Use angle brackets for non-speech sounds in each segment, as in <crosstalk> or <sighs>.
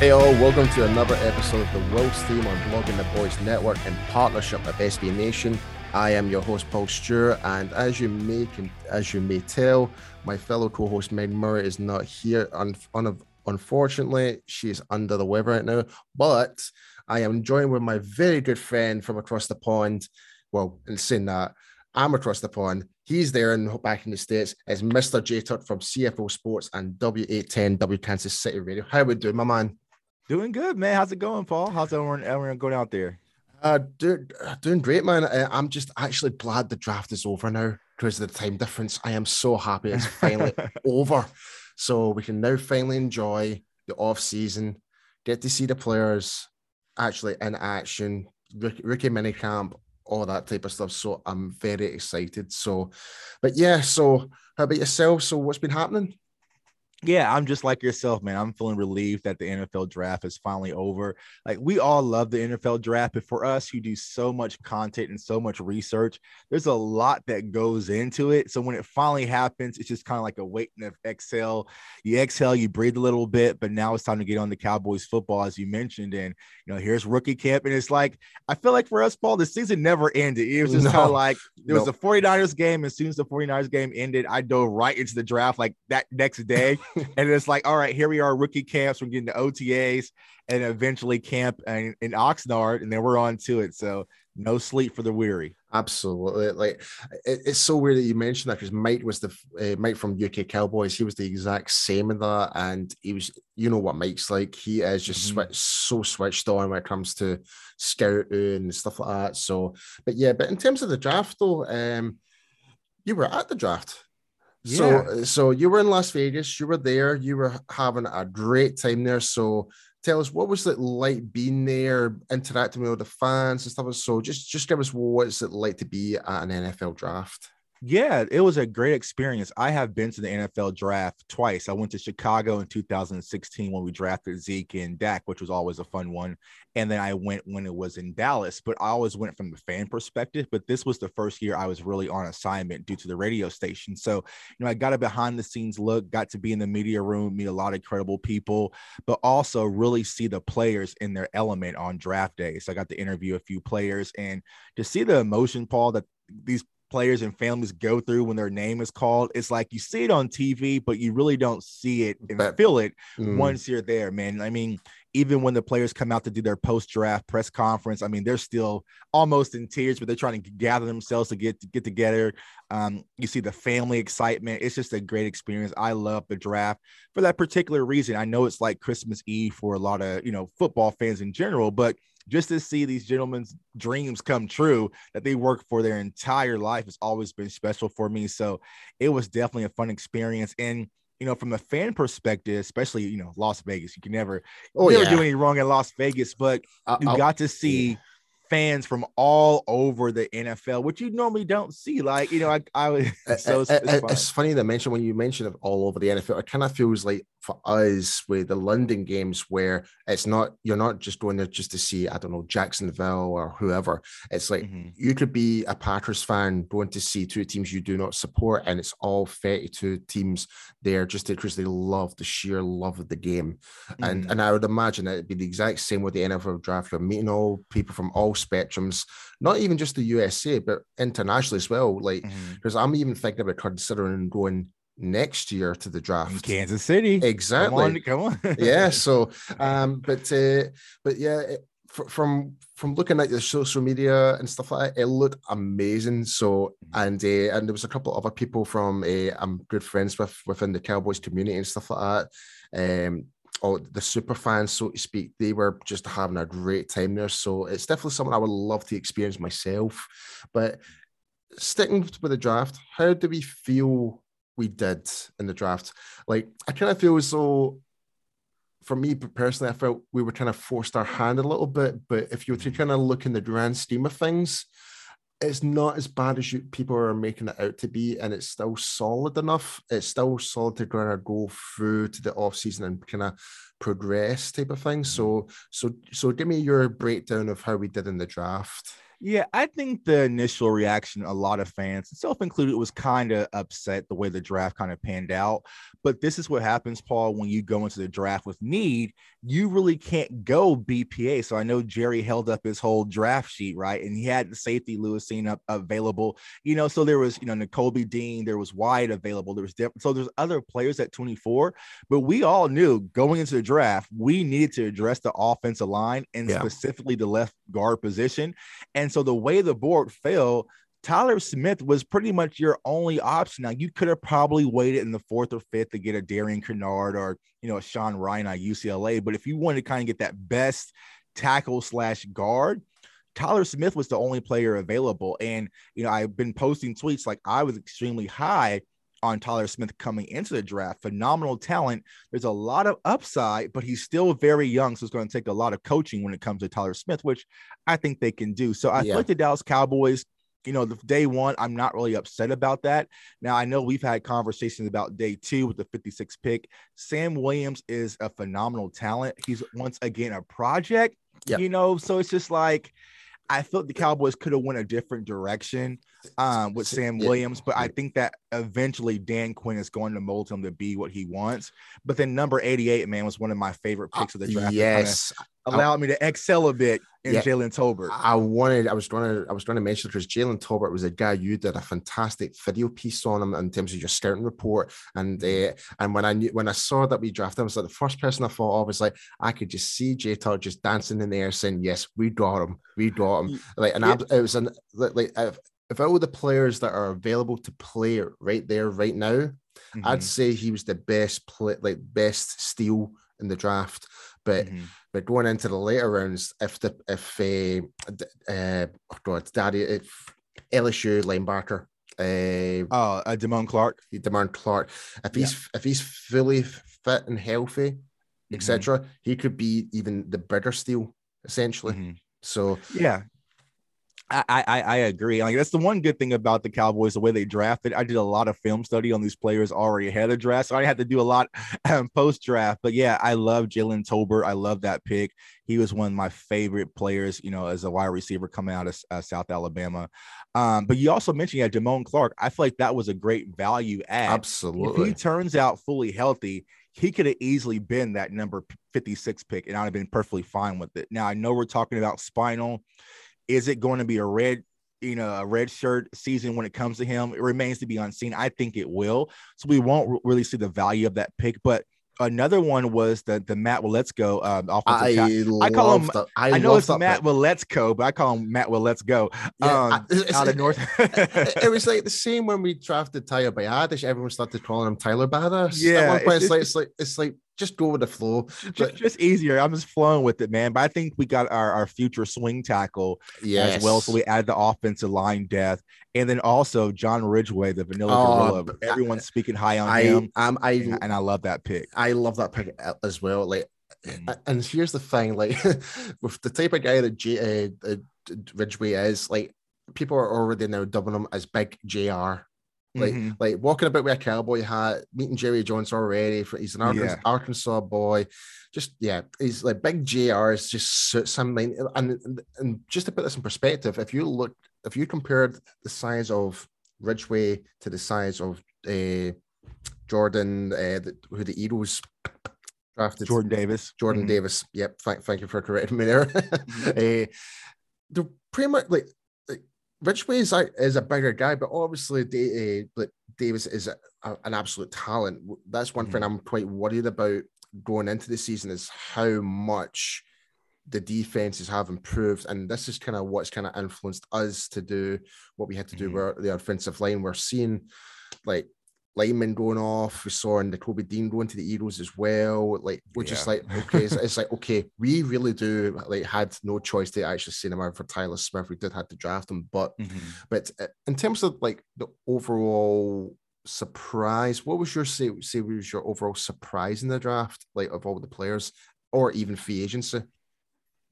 Hey all, welcome to another episode of the World's Team on Blogging the Boys Network in partnership with SB Nation. I am your host Paul Stewart, and as you may as you may tell, my fellow co-host Meg Murray is not here. Un- un- unfortunately, she is under the weather right now. But I am joined with my very good friend from across the pond. Well, in saying that, I'm across the pond. He's there and back in the States as Mr. J Tuck from CFO Sports and W810 W Kansas City Radio. How we doing, my man? Doing good, man. How's it going, Paul? How's everyone, everyone going out there? Uh, do, doing great, man. Uh, I'm just actually glad the draft is over now because of the time difference. I am so happy it's finally <laughs> over. So we can now finally enjoy the off season, get to see the players actually in action, rookie, rookie minicamp, all that type of stuff. So I'm very excited. So, but yeah. So how about yourself? So what's been happening? Yeah, I'm just like yourself, man. I'm feeling relieved that the NFL draft is finally over. Like we all love the NFL draft, but for us who do so much content and so much research, there's a lot that goes into it. So when it finally happens, it's just kind of like a waiting of exhale. You exhale, you breathe a little bit, but now it's time to get on the Cowboys football, as you mentioned. And you know, here's rookie camp, and it's like I feel like for us, Paul, the season never ended. It was just no. kind of like there was a 49ers game. As soon as the 49ers game ended, I dove right into the draft like that next day. And it's like, all right, here we are, rookie camps. We're getting the OTAs and eventually camp in, in Oxnard, and then we're on to it. So no sleep for the weary. Absolutely. Like it, it's so weird that you mentioned that because Mike was the uh, Mike from UK Cowboys. He was the exact same in that, and he was. You know what Mike's like. He is just mm-hmm. switch, so switched on when it comes to scouting and stuff like that. So, but yeah, but in terms of the draft though, um, you were at the draft. So, so you were in Las Vegas. You were there. You were having a great time there. So, tell us what was it like being there, interacting with all the fans and stuff. So, just just give us what's it like to be at an NFL draft. Yeah, it was a great experience. I have been to the NFL draft twice. I went to Chicago in 2016 when we drafted Zeke and Dak, which was always a fun one. And then I went when it was in Dallas, but I always went from the fan perspective. But this was the first year I was really on assignment due to the radio station. So, you know, I got a behind the scenes look, got to be in the media room, meet a lot of credible people, but also really see the players in their element on draft day. So I got to interview a few players and to see the emotion, Paul, that these players and families go through when their name is called. It's like you see it on TV, but you really don't see it and feel it mm. once you're there, man. I mean, even when the players come out to do their post draft press conference, I mean, they're still almost in tears, but they're trying to gather themselves to get to get together. Um, you see the family excitement. It's just a great experience. I love the draft for that particular reason. I know it's like Christmas Eve for a lot of you know football fans in general, but just to see these gentlemen's dreams come true that they work for their entire life has always been special for me. So it was definitely a fun experience. And you know, from a fan perspective, especially you know Las Vegas, you can never, oh, never yeah. do any wrong in Las Vegas, but you got to see. Yeah fans from all over the NFL, which you normally don't see. Like, you know, I, I <laughs> <laughs> so it's, it's, it's funny to mention when you mention it all over the NFL, it kind of feels like for us with the London games where it's not you're not just going there just to see I don't know Jacksonville or whoever. It's like mm-hmm. you could be a Packers fan going to see two teams you do not support, and it's all 32 teams there just because they love the sheer love of the game. Mm-hmm. And and I would imagine it'd be the exact same with the NFL draft. You're meeting all people from all spectrums, not even just the USA, but internationally as well. Like because mm-hmm. I'm even thinking about considering going next year to the draft. In Kansas City. Exactly. Come on. Come on. <laughs> yeah. So, um, but, uh, but yeah, it, from from looking at your social media and stuff like that, it looked amazing. So Mm-hmm. and uh, and there was a couple other people from uh, I'm good friends with within the Cowboys community and stuff like that. Um, or the super fans, so to speak, they were just having a great time there. So it's definitely something I would love to experience myself. But sticking with the draft, how do we feel we did in the draft? Like I kind of feel as though for me personally, I felt we were kind of forced our hand a little bit. But if you were to kind of look in the grand scheme of things, it's not as bad as you people are making it out to be, and it's still solid enough. It's still solid to kind of go through to the off season and kind of progress type of thing. Mm-hmm. So, so, so, give me your breakdown of how we did in the draft. Yeah, I think the initial reaction, a lot of fans, self included, was kind of upset the way the draft kind of panned out. But this is what happens, Paul, when you go into the draft with need, you really can't go BPA. So I know Jerry held up his whole draft sheet, right? And he had the safety Lewis up available, you know. So there was, you know, Nakobe Dean, there was Wyatt available, there was different. So there's other players at 24, but we all knew going into the draft, we needed to address the offensive line and Yeah. specifically the left guard position. And so the way the board fell, Tyler Smith was pretty much your only option. Now you could have probably waited in the fourth or fifth to get a Darian Kinnard or you know a Sean Rhyan at UCLA. But if you wanted to kind of get that best tackle slash guard, Tyler Smith was the only player available. And you know, I've been posting tweets like I was extremely high on Tyler Smith coming into the draft. Phenomenal talent. There's a lot of upside, but he's still very young. So it's going to take a lot of coaching when it comes to Tyler Smith, which I think they can do. So I Yeah. like the Dallas Cowboys, you know, the day one, I'm not really upset about that. Now I know we've had conversations about day two with the 56 pick. Sam Williams is a phenomenal talent. He's once again a project, Yeah. you know, so it's just like I felt the Cowboys could have went a different direction um, with Sam. Williams, but I think that eventually Dan Quinn is going to mold him to be what he wants. But then number 88, man, was one of my favorite picks of the draft. yes, allowed me to excel a bit in Yeah. Jalen Tolbert. I wanted, I was going to, I was going to mention because Jalen Tolbert was a guy you did a fantastic video piece on him in terms of your scouting report, and uh, and when I knew when I saw that we drafted him, I was like the first person I thought of was like I could just see J Tuck just dancing in the air saying, "Yes, we got him, we got him." Like, and Yeah. ab- it was an like, like if, if all the players that are available to play right there right now, I'd Mhm, say he was the best play, like best steal in the draft, but. mhm. But going into the later rounds, if the if uh, uh oh God, Daddy, if LSU linebacker, uh, Oh, uh, Clark. Damone Clark, if he's if he's fully fit and healthy, etc., he could be even the better steal essentially. mhm. So Yeah. I, I I agree. Like that's the one good thing about the Cowboys, the way they drafted. I did a lot of film study on these players already ahead of draft, so I had to do a lot um, post draft. But yeah, I love Jalen Tolbert. I love that pick. He was one of my favorite players, you know, as a wide receiver coming out of uh, South Alabama. Um, but you also mentioned yeah, Damone Clark. I feel like that was a great value add. Absolutely. If he turns out fully healthy, he could have easily been that number 56 pick, and I'd have been perfectly fine with it. Now I know we're talking about spinal. Is it going to be a red, you know, a red shirt season when it comes to him? It remains to be unseen. I think it will. So we won't re- really see the value of that pick. But another one was the the Matt Waletzko um, offensive I. I call him- that. I, I know it's Matt. Waletzko, but I call him Matt Willet's go. Yeah, um, I- out of North. <laughs> it, it was like the same when we drafted Tyler Biadasz. Everyone started calling him Tyler Badass. Yeah, At one point, it's it's, like it's like it's like just go with the flow. just, But- just easier. I'm just flowing with it, man. But I think we got our, our future swing tackle Yes. as well. So we added the offensive line depth. And then also John Ridgeway, the vanilla Oh, gorilla. Everyone's speaking high on I him. um I And, and I love that pick. I love that pick as well. Like, Mhm. and here's the thing: like, <laughs> with the type of guy that J, uh, uh, Ridgeway is, like, people are already now dubbing him as Big Jr. Like, Mhm. like walking about with a cowboy hat, meeting Jerry Jones already. For, he's an Arkansas, Yeah. Arkansas boy. Just yeah, he's like Big Jr. is just suits him. And, and and just to put this in perspective, if you look, if you compared the size of Ridgeway to the size of uh, Jordan, uh, the, who the Eagles drafted, Jordan Davis. Jordan Mhm. Davis. Yep. Thank, thank you for correcting me there. uh, <laughs> they're pretty much like Ridgeway is a, is a bigger guy, but obviously Da- uh, Davis is a, a- an absolute talent. That's one thing I'm quite worried about going into the season is how much the defenses have improved, and this is kind of what's kind of influenced us to do what we had to do Mhm. with the offensive line. We're seeing like linemen going off. We saw in Nakobe Dean going to the Eagles as well. Like we're just like, okay, it's, it's like okay, we really do like had no choice to actually send him out for Tyler Smith. We did have to draft him, but Mhm. but uh, in terms of like the overall surprise, what was your say? Say was your overall surprise in the draft, like of all the players, or even free agency?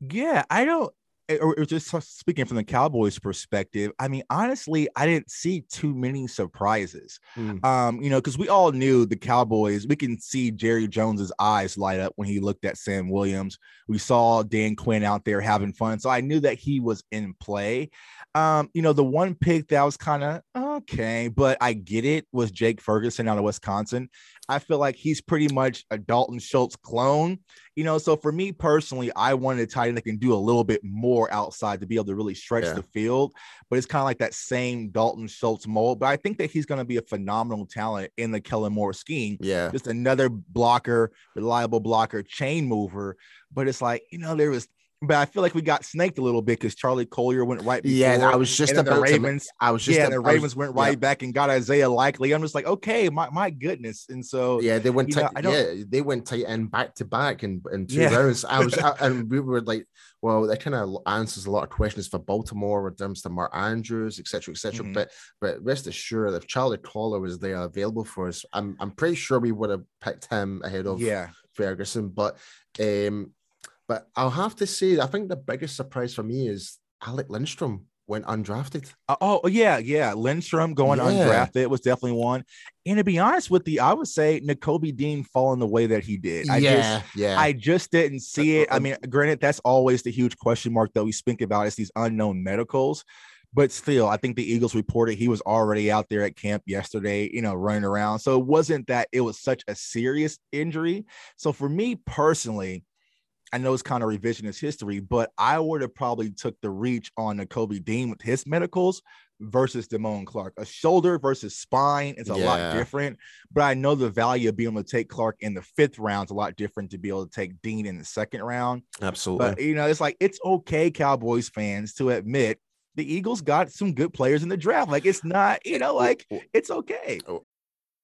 Yeah, I don't. Eh, Or, just speaking from the Cowboys' perspective, I mean, honestly, I didn't see too many surprises. Hmm. Um, you know, because we all knew the Cowboys. We can see Jerry Jones's eyes light up when he looked at Sam Williams. We saw Dan Quinn out there having fun, so I knew that he was in play. Um, you know, the one pick that was kind of okay, but I get it was Jake Ferguson out of Wisconsin. I feel like he's pretty much a Dalton Schultz clone. You know, so for me personally, I wanted a tight end that can do a little bit more outside to be able to really stretch Yeah. the field. But it's kind of like that same Dalton Schultz mold. But I think that he's going to be a phenomenal talent in the Kellen Moore scheme. Yeah, Just another blocker, reliable blocker, chain mover. But it's like, you know, there was, but I feel like we got snaked a little bit because Charlie Kolar went right before. yeah. I was just and about the to. Ravens. I was just yeah, ab- the I was- Ravens went yeah. right back and got Isaiah Likely. I'm just like, okay, my, my goodness. And so, Yeah, they went you know, tight. Yeah, they went tight end back to back in in two Yeah. rounds. I was, <laughs> I- and we were like, well, that kind of answers a lot of questions for Baltimore in terms to Mark Andrews, etc., etc. Mhm. But but rest assured, if Charlie Kolar was there available for us, I'm I'm pretty sure we would have picked him ahead of yeah. Ferguson. But um, but I'll have to say, I think the biggest surprise for me is Alec Lindstrom went undrafted. Uh, oh yeah, yeah. Lindstrom going Yeah. undrafted was definitely one. And to be honest with you, I would say Nakobe Dean falling the way that he did. I just yeah. I just didn't see it. I mean, granted, that's always the huge question mark that we speak about is these unknown medicals. But still, I think the Eagles reported he was already out there at camp yesterday, you know, running around. So it wasn't that it was such a serious injury. So for me personally, I know it's kind of revisionist history, but I would have probably took the reach on Nakobe Dean with his medicals versus Damone Clark. A shoulder versus spine is a Yeah. lot different, but I know the value of being able to take Clark in the fifth round is a lot different to be able to take Dean in the second round. Absolutely. But you know, it's like it's okay, Cowboys fans, to admit the Eagles got some good players in the draft. Like it's not, you know, like it's okay. Oh,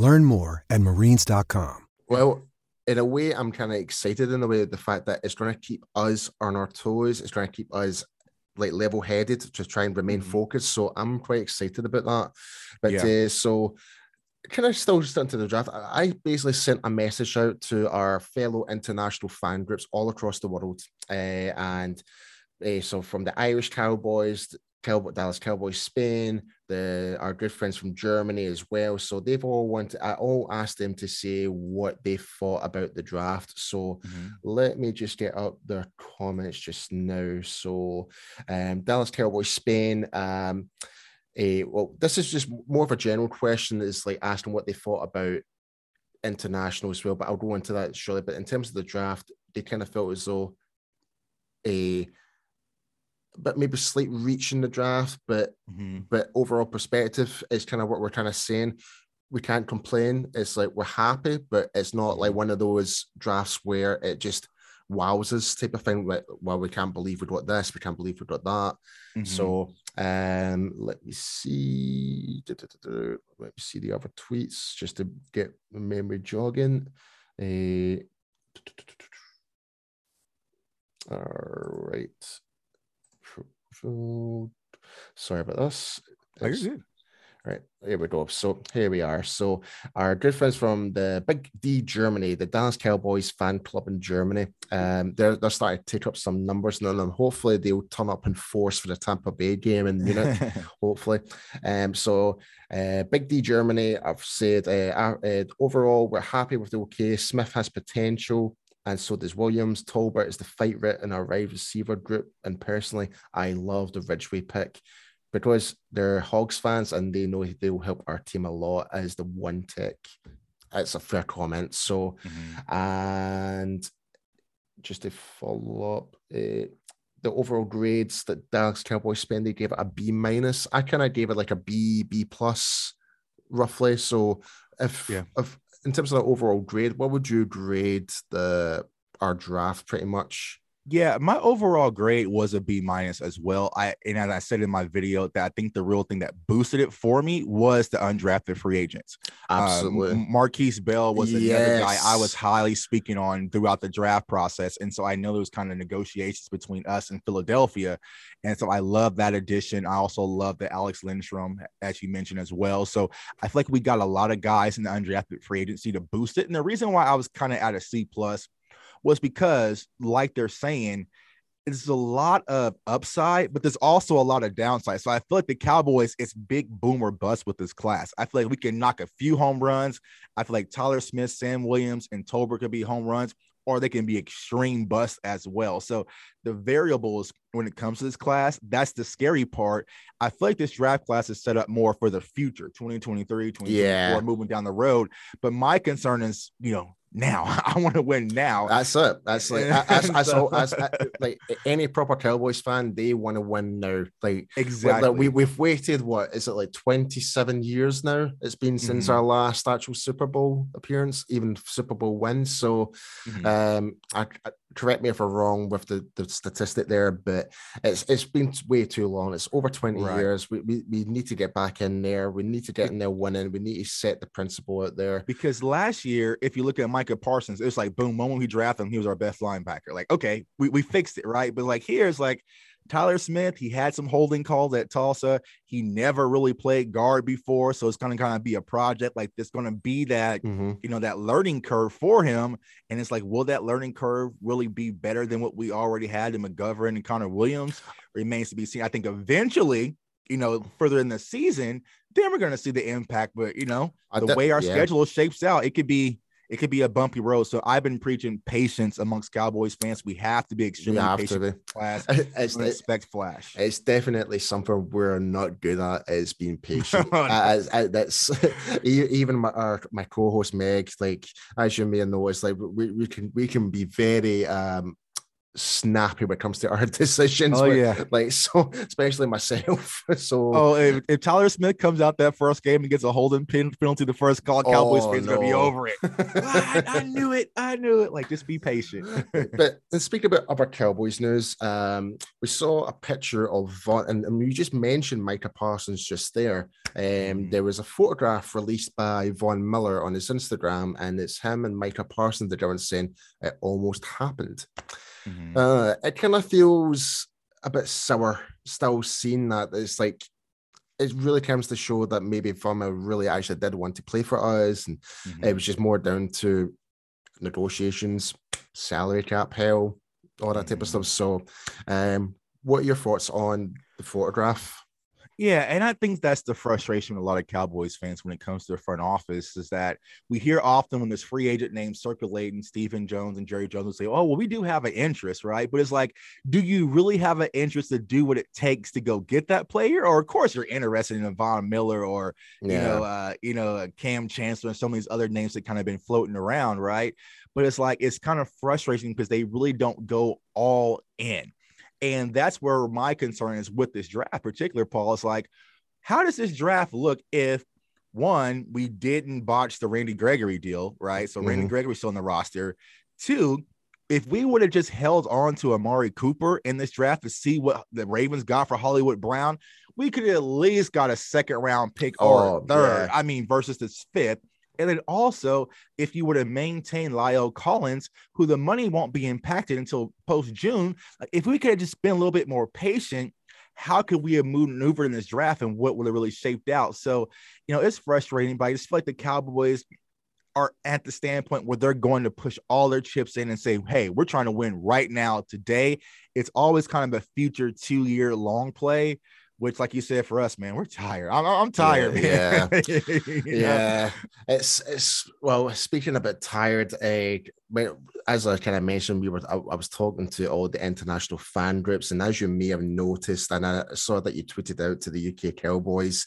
Learn more at marines.com. Well, in a way, I'm kind of excited in a way of the fact that it's going to keep us on our toes. It's going to keep us like level headed to try and remain Mhm. focused. So I'm quite excited about that. But Yeah. uh, so can I still just into the draft? I I basically sent a message out to our fellow international fan groups all across the world, uh, and uh, so from the Irish Cowboys, Cowboy, Dallas Cowboys, Spain, the our good friends from Germany as well. So they've all wanted. I all asked them to say what they thought about the draft. So let me just get up their comments just now. So um, Dallas Cowboys, Spain. Um, eh, well, this is just more of a general question. Is like asking what they thought about international as well. But I'll go into that shortly. But in terms of the draft, they kind of felt as though a but maybe slight reach in the draft, but Mhm. but overall perspective is kind of what we're kind of saying. We can't complain. It's like we're happy, but it's not like one of those drafts where it just wows us type of thing. Like, well, we can't believe we got this, we can't believe we got that. Mhm. So um let me see. Let me see the other tweets just to get the memory jogging. Uh, all right. Sorry about this. Oh, you're good. Right, here we go. So here we are. So our good friends from the Big D Germany, the Dallas Cowboys fan club in Germany, um, they're they're starting to take up some numbers now, and then hopefully they'll turn up in force for the Tampa Bay game in Munich. <laughs> hopefully, um, so uh, Big D Germany, I've said uh, uh, overall we're happy with the OK. Smith has potential and so does Williams. Tolbert is the favorite in our wide receiver group. And personally, I love the Ridgeway pick because they're Hogs fans and they know they will help our team a lot as the one tick. It's a fair comment. So, mm-hmm. and just to follow up, uh, the overall grades that Dallas Cowboys spend, they gave it a B minus. I kind of gave it like a B, B plus, roughly. So, if yeah. if in terms of the overall grade, what would you grade the our draft pretty much? Yeah, my overall grade was a B minus as well. I and as I said in my video, that I think the real thing that boosted it for me was the undrafted free agents. Um, Absolutely, um, Markquese Bell was yes. another guy I was highly speaking on throughout the draft process, and so I know there was kind of negotiations between us and Philadelphia, and so I love that addition. I also love the Alex Lindstrom, as you mentioned as well. So I feel like we got a lot of guys in the undrafted free agency to boost it, and the reason why I was kind of at a C plus was because, like they're saying, there's a lot of upside, but there's also a lot of downside. So I feel like the Cowboys, it's big boom or bust with this class. I feel like we can knock a few home runs. I feel like Tyler Smith, Sam Williams, and Tolbert could be home runs, or they can be extreme busts as well. So the variables when it comes to this class, that's the scary part. I feel like this draft class is set up more for the future, 2023, 2024, yeah. moving down the road. But my concern is, you know, now. <laughs> I want to win now. That's it. That's like as, as, <laughs> like any proper Cowboys fan, they want to win now. Like exactly. Like, we we've waited. What is it like twenty seven years now? It's been since mm-hmm. our last actual Super Bowl appearance, even Super Bowl win. So, mm-hmm. um, I, I, correct me if I'm wrong with the, the statistic there, but it's it's been way too long. It's over 20 right. years. We, we we need to get back in there. We need to get in there winning. We need to set the principle out there. Because last year, if you look at Micah Parsons, it was like boom, moment we drafted him, he was our best linebacker. Like, okay, we, we fixed it, right? But like here's like Tyler Smith, he had some holding calls at Tulsa. He never really played guard before, so it's going to kind of be a project like this. Going to be that mm-hmm. you know that learning curve for him, and it's like, will that learning curve really be better than what we already had in McGovern and Connor Williams? Remains to be seen. I think eventually, you know, further in the season, then we're going to see the impact. But you know, the way our yeah. schedule shapes out, it could be it could be a bumpy road. So I've been preaching patience amongst Cowboys fans. We have to be extremely patient. Be. Class. <laughs> It's, expect flash. It's definitely something we're not good at is being <laughs> patient. oh, as, as, that's <laughs> even my our, my co-host Meg, like as you may have noticed, like we, we can we can be very um snappy when it comes to our <laughs> decisions. Oh yeah, like so, especially myself. <laughs> So oh, if, if, Tyler Smith comes out that first game and gets a holding pin penalty the first call, Cowboys oh, fans no. gonna be over it. <laughs> I, I, knew it. I knew it. Like just be patient. but speaking about other Cowboys news, um, we saw a picture of Von, and, and you just mentioned Micah Parsons just there. Um, mm-hmm. there was a photograph released by Von Miller on his Instagram, and it's him and Micah Parsons together saying it almost happened. Mm-hmm. Uh, it kind of feels a bit sour still seeing that. It's like it really comes to show that maybe Verma really actually did want to play for us, and mm-hmm. it was just more down to negotiations, salary cap hell, all that type of mm-hmm. stuff. So, um, what are your thoughts on the photograph? Yeah, and I think that's the frustration with a lot of Cowboys fans when it comes to the front office is that we hear often when there's free agent names circulating, Stephen Jones and Jerry Jones will say, "Oh, well, we do have an interest, right?" But it's like, do you really have an interest to do what it takes to go get that player? Or of course, you're interested in Von Miller or yeah. you know, uh, you know, Kam Chancellor and some of these other names that kind of been floating around, right? But it's like it's kind of frustrating because they really don't go all in. And that's where my concern is with this draft, particular Paul. It's like, how does this draft look if one, we didn't botch the Randy Gregory deal, right? So mm-hmm. Randy Gregory's still on the roster. Two, if we would have just held on to Amari Cooper in this draft to see what the Ravens got for Hollywood Brown, we could at least got a second round pick or oh, third. Yeah. I mean, versus this fifth. And then also, if you were to maintain La'el Collins, who the money won't be impacted until post June, if we could have just been a little bit more patient, how could we have maneuvered in this draft and what would have really shaped out? So, you know, it's frustrating, but I just feel like the Cowboys are at the standpoint where they're going to push all their chips in and say, hey, we're trying to win right now, today. It's always kind of a future two year long play which, like you said, for us, man, we're tired. I'm, I'm tired, yeah, man. Yeah, <laughs> yeah. It's it's well, speaking about tired, uh, as I kind of mentioned, we were I, I, was talking to all the international fan groups, and as you may have noticed, and I saw that you tweeted out to the UK Cowboys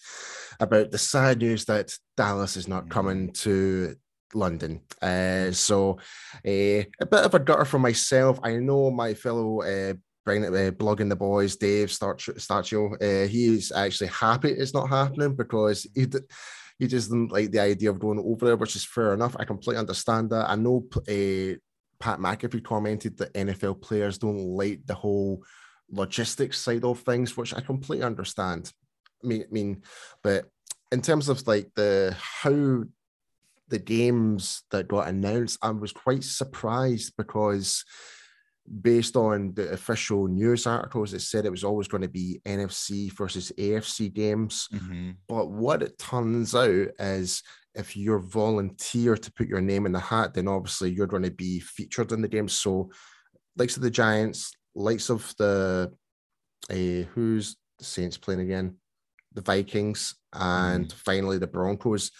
about the sad news that Dallas is not coming mm. to London. Uh, so uh, a bit of a gutter for myself. I know my fellow uh, bring it, uh, blogging the boys, Dave Stachio, uh, he's actually happy it's not happening because he he just didn't like the idea of going over there, which is fair enough. I completely understand that. I know uh, Pat McAfee commented that NFL players don't like the whole logistics side of things, which I completely understand. I mean, I mean, but in terms of like the how the games that got announced, I was quite surprised because based on the official news articles, it said it was always going to be NFC versus AFC games. Mm-hmm. But what it turns out is if you're volunteer to put your name in the hat, then obviously you're going to be featured in the game. So, likes of the Giants, likes of the uh, who's the Saints playing again, the Vikings, and mm-hmm. finally the Broncos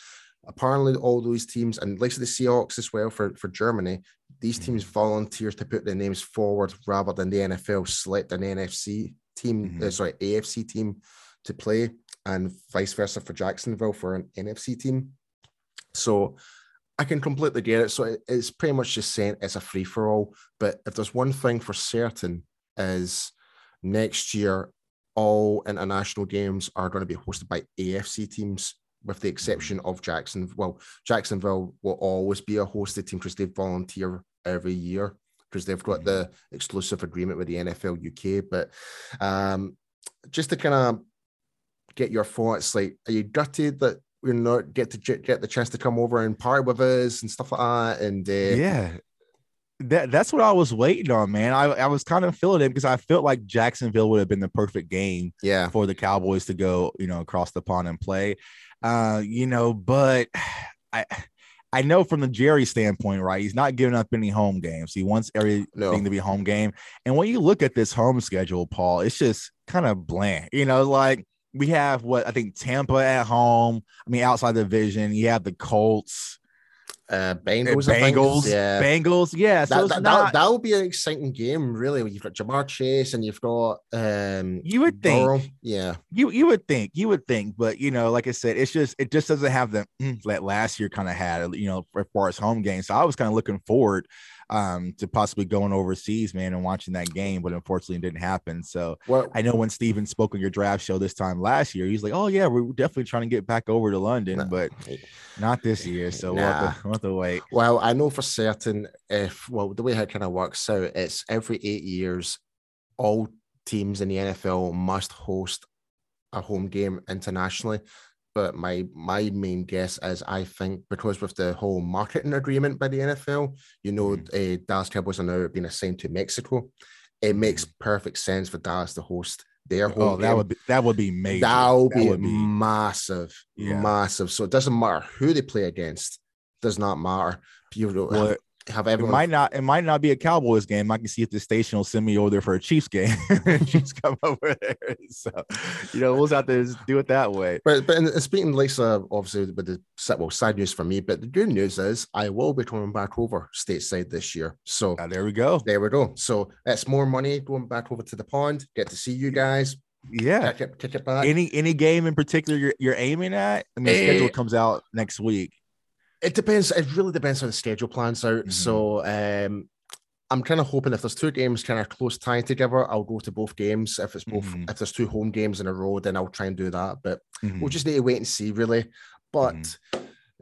apparently all those teams and likes of the Seahawks as well for, for Germany, these mm-hmm. teams volunteer to put their names forward rather than the NFL select an NFC team, mm-hmm. uh, sorry, AFC team to play, and vice versa for Jacksonville for an NFC team. So I can completely get it. So it's pretty much just saying it's a free for all. But if there's one thing for certain is next year all international games are going to be hosted by AFC teams with the exception of Jackson. Well, Jacksonville will always be a hosted team because they volunteer every year because they've got the exclusive agreement with the NFL UK. But um, just to kind of get your thoughts, like, are you gutted that we're not get to get the chance to come over and party with us and stuff like that? And uh, yeah. That, that's what I was waiting on, man. I, I was kind of feeling it because I felt like Jacksonville would have been the perfect game yeah. for the Cowboys to go, you know, across the pond and play. Uh, you know, but <sighs> I I know from the Jerry standpoint, right? He's not giving up any home games. He wants everything no. to be home game. And when you look at this home schedule, Paul, it's just kind of bland. You know, like we have what I think Tampa at home. I mean, outside the division, you have the Colts uh, Bengals, Bengals, yeah, Bengals, yeah. So that, that, not... that, will be an exciting game, really. You've got Ja'Marr Chase and you've got um. You would think, Burrow. yeah. You you would think, you would think, but you know, like I said, it's just it just doesn't have the mm, that last year kind of had, you know, as far as home games. So I was kind of looking forward um, to possibly going overseas, man, and watching that game, but unfortunately it didn't happen. So well, I know when Steven spoke on your draft show this time last year, he's like, "Oh yeah, we're definitely trying to get back over to London, nah, but not this year." So nah. we'll, have to, we'll have to wait. Well, I know for certain if well the way it kind of works out, it's every eight years, all teams in the NFL must host a home game internationally but my my main guess is I think because with the whole marketing agreement by the NFL, you know, mm. uh, Dallas Cowboys are now being assigned to Mexico. It makes mm-hmm. perfect sense for Dallas to host their home. Oh, that game. would be that would be major. That would that be, would be massive, yeah. massive. So it doesn't matter who they play against. Does not matter. You well, have everyone. It might not. It might not be a Cowboys game. I can see if the station will send me over there for a Chiefs game. <laughs> Chiefs come <laughs> over there, so you know we'll have to do it that way. But but speaking, Lisa, obviously with the well side news for me, but the good news is I will be coming back over stateside this year. So uh, there we go. There we go. So that's more money going back over to the pond. Get to see you guys. Yeah, kick it, kick it back. Any any game in particular you're, you're aiming at? I mean, uh, schedule comes out next week. It depends. It really depends how the schedule plans out. Mm-hmm. So um, I'm kind of hoping if there's two games kind of close tied together, I'll go to both games. If it's both, mm-hmm. if there's two home games in a row, then I'll try and do that. But mm-hmm. we'll just need to wait and see, really. But.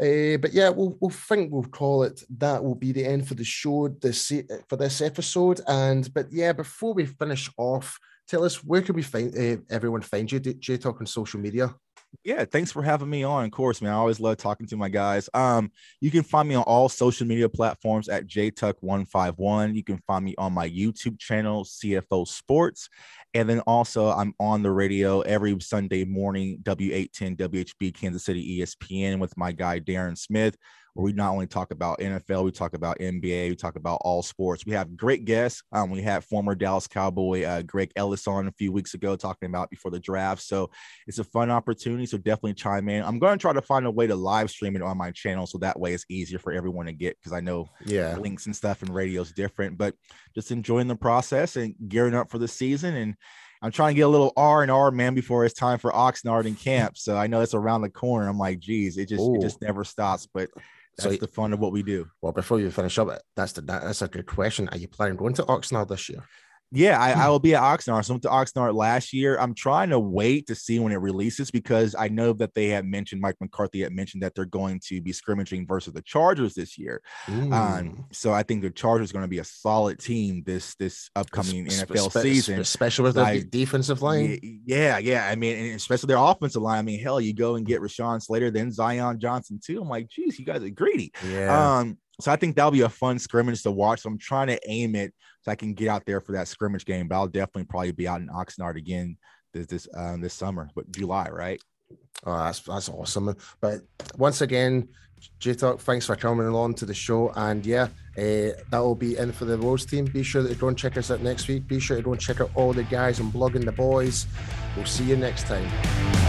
Uh, but yeah, we'll we'll think we'll call it that will be the end for the show this for this episode. And but yeah, before we finish off, tell us where can we find uh, everyone find you, J Tuck on social media? Yeah, thanks for having me on. Of course, man. I always love talking to my guys. Um, you can find me on all social media platforms at jtuck151. You can find me on my YouTube channel, CFO Sports. And then also I'm on the radio every Sunday morning, W810 WHB Kansas City ESPN with my guy Darren Smith where we not only talk about NFL, we talk about NBA, we talk about all sports. We have great guests. Um, we had former Dallas Cowboy uh, Greg Ellis on a few weeks ago talking about before the draft. So it's a fun opportunity. So definitely chime in. I'm going to try to find a way to live stream it on my channel so that way it's easier for everyone to get because I know yeah links and stuff and radio is different. But just enjoying the process and gearing up for the season and I'm trying to get a little R and R man before it's time for Oxnard and camp. So I know it's around the corner. I'm like, geez, it just Ooh. it just never stops. But that's so, the fun of what we do. Well, before you finish up, that's the that's a good question. Are you planning on going to Oxnard this year? Yeah, I, I, hmm. will be at Oxnard. So I went to Oxnard last year. I'm trying to wait to see when it releases because I know that they have mentioned Mike McCarthy had mentioned that they're going to be scrimmaging versus the Chargers this year. Um, so I think the Chargers are going to be a solid team this this upcoming spe- NFL spe- season, especially with the defensive line. Yeah, yeah. I mean, especially their offensive line. I mean, hell, you go and get Rashawn Slater, then Zion Johnson too. I'm like, geez, you guys are greedy. Yeah. Um, so I think that'll be a fun scrimmage to watch. So I'm trying to aim it so I can get out there for that scrimmage game. But I'll definitely probably be out in Oxnard again this this um, this summer, but July, right? Oh, that's that's awesome. But once again, J Tuck, thanks for coming along to the show. And yeah, uh, that will be in for the Rose team. Be sure to go and check us out next week. Be sure to go and check out all the guys and blogging the boys. We'll see you next time.